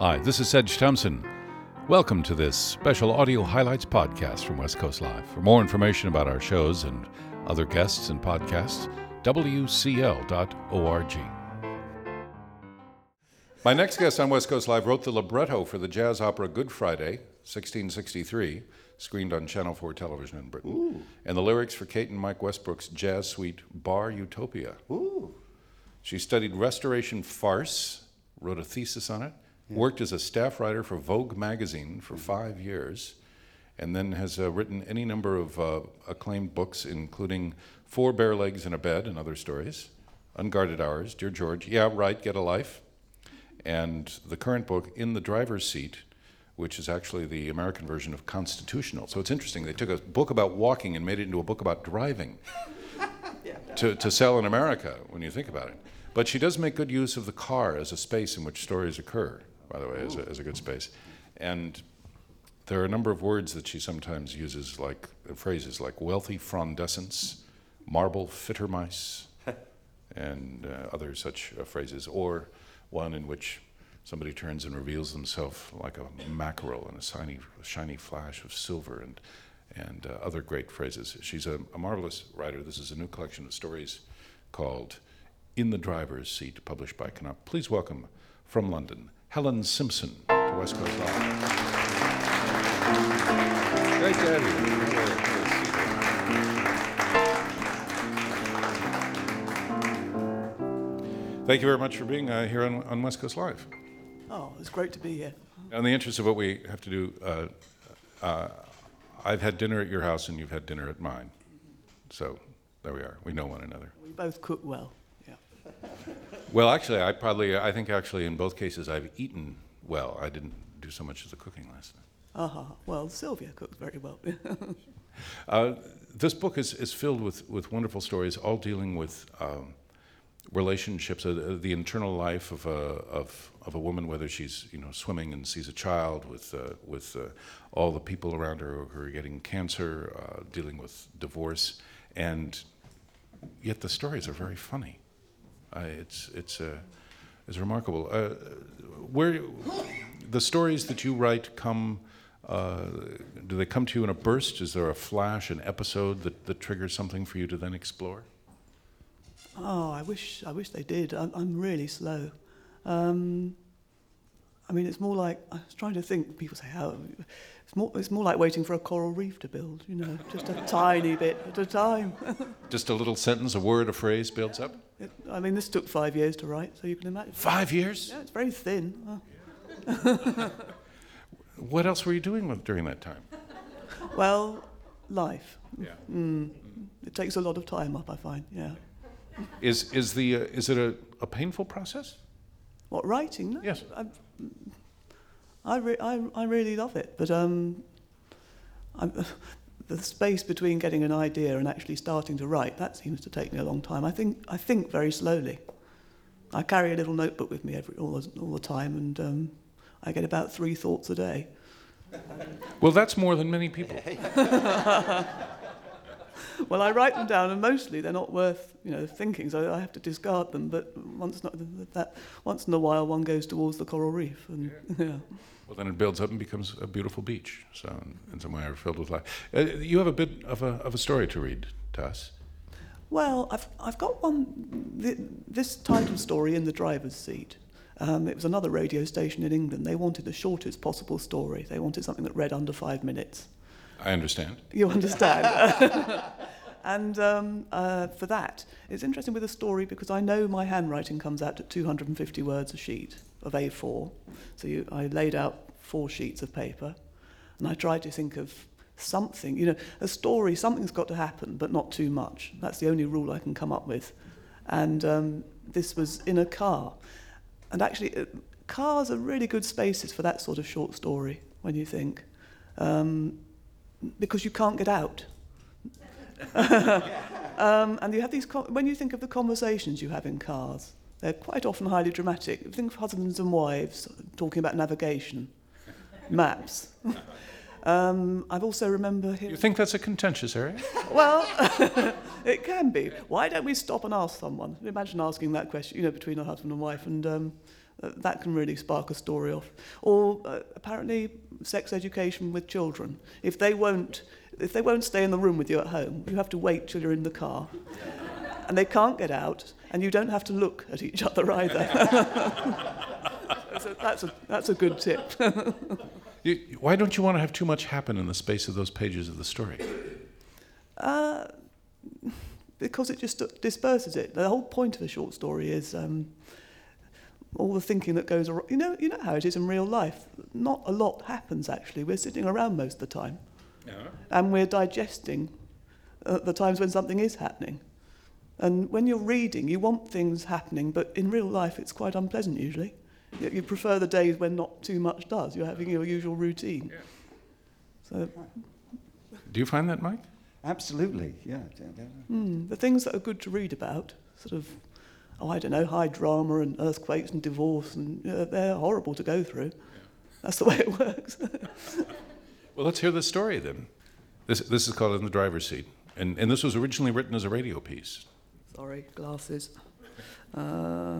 Hi, this is Sedge Thompson. Welcome to this special audio highlights podcast from West Coast Live. For more information about our shows and other guests and podcasts, wcl.org. My next guest on West Coast Live wrote the libretto for the jazz opera Good Friday, 1663, screened on Channel 4 television in Britain, Ooh. and the lyrics for Kate and Mike Westbrook's jazz suite Bar Utopia. Ooh. She studied restoration farce, wrote a thesis on it, worked as a staff writer for Vogue magazine for five years, and then has uh, written any number of uh, acclaimed books, including Four Bare Legs in a Bed and Other Stories, Unguarded Hours, Dear George, Yeah, Right, Get a Life, and the current book, In the Driver's Seat, which is actually the American version of Constitutional. So it's interesting. They took a book about walking and made it into a book about driving to, to sell in America when you think about it. But she does make good use of the car as a space in which stories occur, by the way, as a, as a good space. And there are a number of words that she sometimes uses, like phrases like wealthy frondescence, marble fittermice, and uh, other such uh, phrases, or one in which somebody turns and reveals themselves like a mackerel in a shiny, shiny flash of silver, and, and uh, other great phrases. She's a, a marvelous writer. This is a new collection of stories called In the Driver's Seat, published by Knopf. Please welcome from London, Helen Simpson to West Coast Live. Great to have you. Have a- have a seat. Thank you very much for being uh, here on, on West Coast Live. Oh, it's great to be here. In the interest of what we have to do, uh, uh, I've had dinner at your house and you've had dinner at mine. So there we are. We know one another. We both cook well. Well, actually, I probably, I think actually in both cases I've eaten well. I didn't do so much of the cooking last night. Aha. Well, Sylvia cooks very well. Uh, this book is, is filled with, with wonderful stories, all dealing with um, relationships, uh, the internal life of a, of, of a woman, whether she's you know swimming and sees a child, with uh, with uh, all the people around her who are getting cancer, uh, dealing with divorce, and yet the stories are very funny. Uh, it's it's uh, it's remarkable. Uh, where the stories that you write come. Uh, do they come to you in a burst? Is there a flash, an episode that, that triggers something for you to then explore? oh, I wish I wish they did. I'm, I'm really slow. Um, I mean, it's more like I was trying to think. People say how it's more. It's more like waiting for a coral reef to build. You know, just a tiny bit at a time. Just a little sentence, a word, a phrase builds up? It, I mean, this took five years to write, so you can imagine. Five years? Yeah, it's very thin. Oh. What else were you doing with, during that time? Well, life. Yeah. Mm. It takes a lot of time up, I find. Yeah. Is, is, the, uh, is it a, a painful process? What writing? No, Yes. I, I, re- I, I really love it, but um, I'm, the space between getting an idea and actually starting to write that seems to take me a long time. I think I think very slowly. I carry a little notebook with me every all the, all the time, and um, I get about three thoughts a day. Well, that's more than many people. Well, I write them down, and mostly they're not worth you know thinking, so I have to discard them. But once not, that once in a while, one goes towards the coral reef, and yeah. Well, then it builds up and becomes a beautiful beach. So, in, some way, are filled with life. Uh, you have a bit of a, of a story to read to us. Well, I've, I've got one, th- this title story in the driver's seat. Um, it was another radio station in England. They wanted the shortest possible story. They wanted something that read under five minutes. I understand. You understand? and um, uh, for that, it's interesting with a story because I know my handwriting comes out at 250 words a sheet of A4. So you, I laid out four sheets of paper and I tried to think of something, you know, a story, something's got to happen, but not too much. That's the only rule I can come up with. And um, this was in a car. And actually, uh, cars are really good spaces for that sort of short story when you think. Um, because you can't get out. um, and you have these, when you think of the conversations you have in cars, they're quite often highly dramatic. Think of husbands and wives talking about navigation, maps. Um, I've also remember You think that's a contentious area? Well, it can be. Why don't we stop and ask someone? Imagine asking that question, you know, between a husband and wife, and um, Uh, that can really spark a story off. Or uh, apparently, sex education with children. If they won't, if they won't stay in the room with you at home, you have to wait till you're in the car, and they can't get out, and you don't have to look at each other either. so that's a that's a good tip. You, why don't you want to have too much happen in the space of those pages of the story? Uh, because it just disperses it. The whole point of a short story is um, all the thinking that goes around. You know, you know how it is in real life. Not a lot happens actually. We're sitting around most of the time, Yeah. and we're digesting uh, the times when something is happening. And when you're reading, you want things happening, but in real life, it's quite unpleasant usually. You, you prefer the days when not too much does. You're having your usual routine. So Do you find that, Mike? Absolutely, yeah. yeah, yeah. Mm, the things that are good to read about, sort of, oh, I don't know, high drama and earthquakes and divorce, and uh, they're horrible to go through. That's the way it works. Well, let's hear the story then. This, this is called In the Driver's Seat. And, and this was originally written as a radio piece. Sorry, glasses. Uh,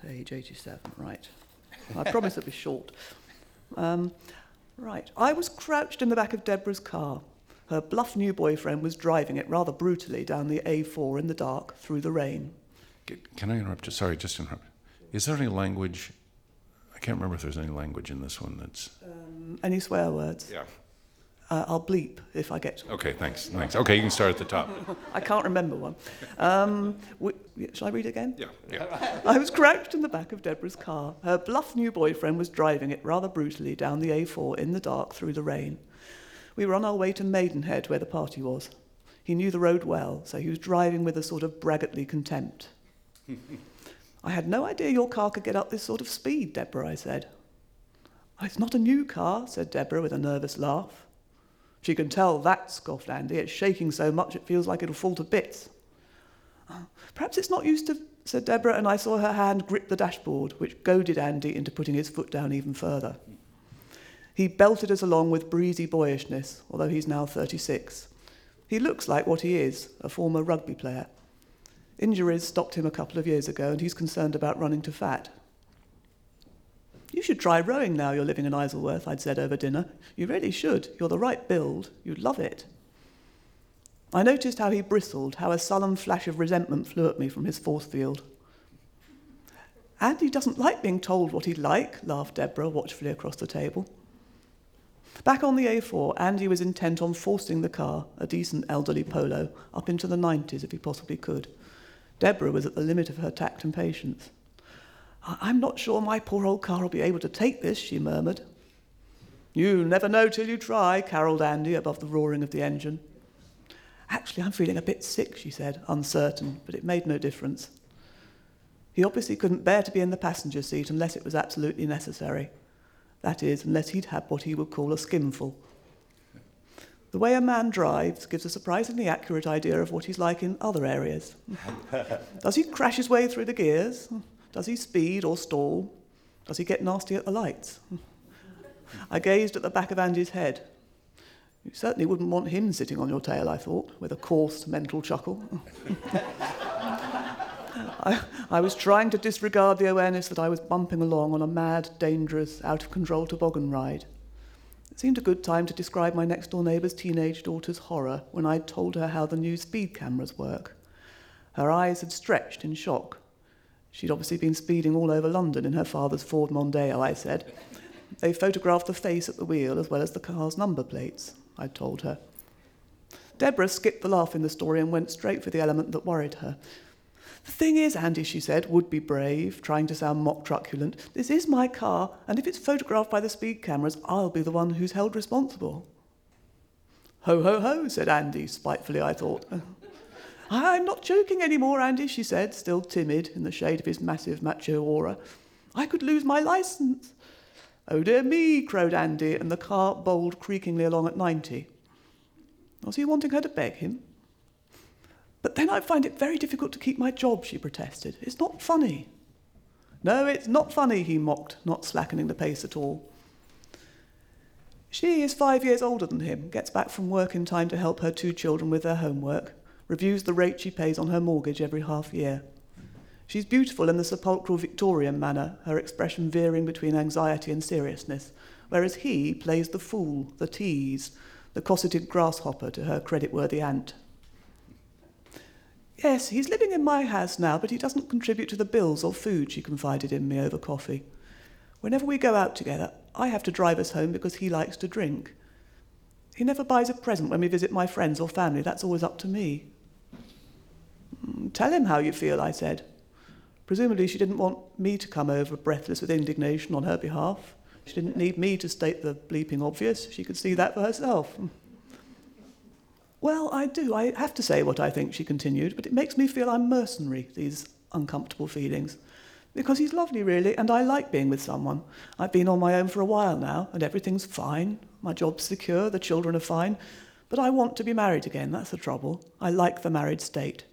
page 87, right. I promise it'll be short. Um, right. I was crouched in the back of Deborah's car. Her bluff new boyfriend was driving it rather brutally down the A4 in the dark through the rain. Can I interrupt you? Sorry, just interrupt. Is there any language? I can't remember if there's any language in this one that's. Um, any swear words? Yeah. Uh, I'll bleep if I get Okay, thanks. Thanks. Okay, you can start at the top. I can't remember one. Um, w- shall I read again? Yeah, yeah. I was crouched in the back of Deborah's car. Her bluff new boyfriend was driving it rather brutally down the A4 in the dark through the rain. We were on our way to Maidenhead, where the party was. He knew the road well, so he was driving with a sort of braggartly contempt. I had no idea your car could get up this sort of speed, Deborah, I said. It's not a new car, said Deborah with a nervous laugh. She can tell that, scoffed Andy. It's shaking so much it feels like it'll fall to bits. "Oh, Perhaps it's not used to, said Deborah, and I saw her hand grip the dashboard, which goaded Andy into putting his foot down even further. He belted us along with breezy boyishness, although he's now 36. He looks like what he is, a former rugby player. Injuries stopped him a couple of years ago, and he's concerned about running to fat. You should try rowing now you're living in Isleworth, I'd said over dinner. You really should. You're the right build. You'd love it. I noticed how he bristled, how a sullen flash of resentment flew at me from his force field. And he doesn't like being told what he'd like, laughed Deborah watchfully across the table. Back on the A4, Andy was intent on forcing the car, a decent elderly polo, up into the 90s if he possibly could. Deborah was at the limit of her tact and patience. "I- I'm not sure my poor old car will be able to take this, she murmured. You never know till you try, caroled Andy above the roaring of the engine. Actually, I'm feeling a bit sick, she said, uncertain, but it made no difference. He obviously couldn't bear to be in the passenger seat unless it was absolutely necessary. That is, unless he'd had what he would call a skimful. The way a man drives gives a surprisingly accurate idea of what he's like in other areas. Does he crash his way through the gears? Does he speed or stall? Does he get nasty at the lights? I gazed at the back of Andy's head. You certainly wouldn't want him sitting on your tail, I thought, with a coarse mental chuckle. I, I was trying to disregard the awareness that I was bumping along on a mad, dangerous, out of control toboggan ride. It seemed a good time to describe my next door neighbour's teenage daughter's horror when I told her how the new speed cameras work. Her eyes had stretched in shock. She'd obviously been speeding all over London in her father's Ford Mondeo, I said. They photographed the face at the wheel as well as the car's number plates, I told her. Deborah skipped the laugh in the story and went straight for the element that worried her. The thing is, Andy, she said, would be brave, trying to sound mock truculent. This is my car, and if it's photographed by the speed cameras, I'll be the one who's held responsible. Ho, ho, ho, said Andy, spitefully, I thought. I'm not joking anymore, Andy, she said, still timid in the shade of his massive macho aura. I could lose my license. Oh dear me, crowed Andy, and the car bowled creakingly along at 90. Was he wanting her to beg him? But then I find it very difficult to keep my job, she protested. It's not funny. No, it's not funny, he mocked, not slackening the pace at all. She is five years older than him, gets back from work in time to help her two children with their homework, reviews the rate she pays on her mortgage every half year. She's beautiful in the sepulchral Victorian manner, her expression veering between anxiety and seriousness, whereas he plays the fool, the tease, the cosseted grasshopper to her creditworthy ant. Yes, he's living in my house now, but he doesn't contribute to the bills or food, she confided in me over coffee. Whenever we go out together, I have to drive us home because he likes to drink. He never buys a present when we visit my friends or family, that's always up to me. "Mm, Tell him how you feel, I said. Presumably, she didn't want me to come over breathless with indignation on her behalf. She didn't need me to state the bleeping obvious. She could see that for herself. Well, I do. I have to say what I think, she continued, but it makes me feel I'm mercenary, these uncomfortable feelings. Because he's lovely, really, and I like being with someone. I've been on my own for a while now, and everything's fine. My job's secure, the children are fine. But I want to be married again, that's the trouble. I like the married state.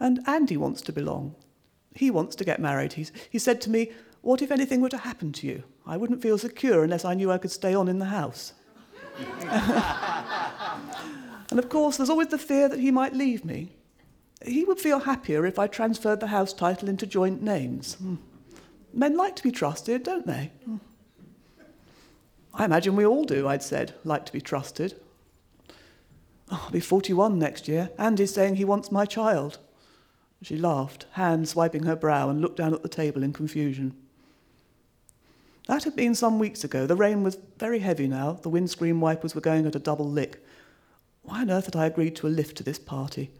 And Andy wants to belong. He wants to get married. He's, he said to me, What if anything were to happen to you? I wouldn't feel secure unless I knew I could stay on in the house. and of course, there's always the fear that he might leave me. He would feel happier if I transferred the house title into joint names. Hmm. Men like to be trusted, don't they? Hmm. I imagine we all do, I'd said, like to be trusted. Oh, I'll be 41 next year. Andy's saying he wants my child. She laughed, hands wiping her brow, and looked down at the table in confusion. That had been some weeks ago. The rain was very heavy now. The windscreen wipers were going at a double lick. Why on earth had I agreed to a lift to this party?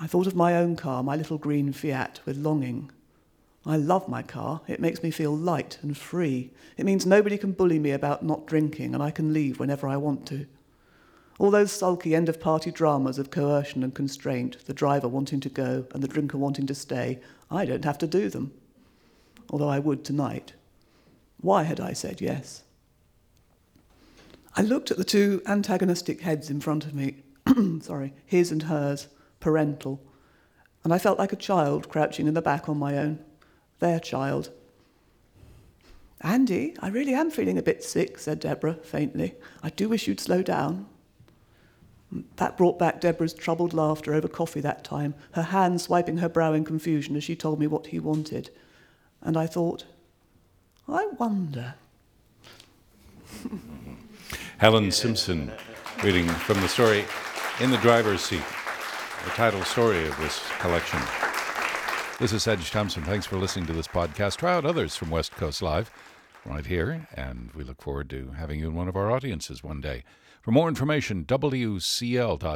I thought of my own car, my little green Fiat, with longing. I love my car. It makes me feel light and free. It means nobody can bully me about not drinking, and I can leave whenever I want to. All those sulky end of party dramas of coercion and constraint, the driver wanting to go and the drinker wanting to stay, I don't have to do them. Although I would tonight. Why had I said yes? I looked at the two antagonistic heads in front of me, sorry, his and hers, parental, and I felt like a child crouching in the back on my own, their child. Andy, I really am feeling a bit sick, said Deborah faintly. I do wish you'd slow down. That brought back Deborah's troubled laughter over coffee that time, her hand swiping her brow in confusion as she told me what he wanted. And I thought, I wonder. Helen Simpson reading from the story In the Driver's Seat, the title story of this collection. This is Sedge Thompson. Thanks for listening to this podcast. Try out others from West Coast Live right here, and we look forward to having you in one of our audiences one day. For more information, wcl.org.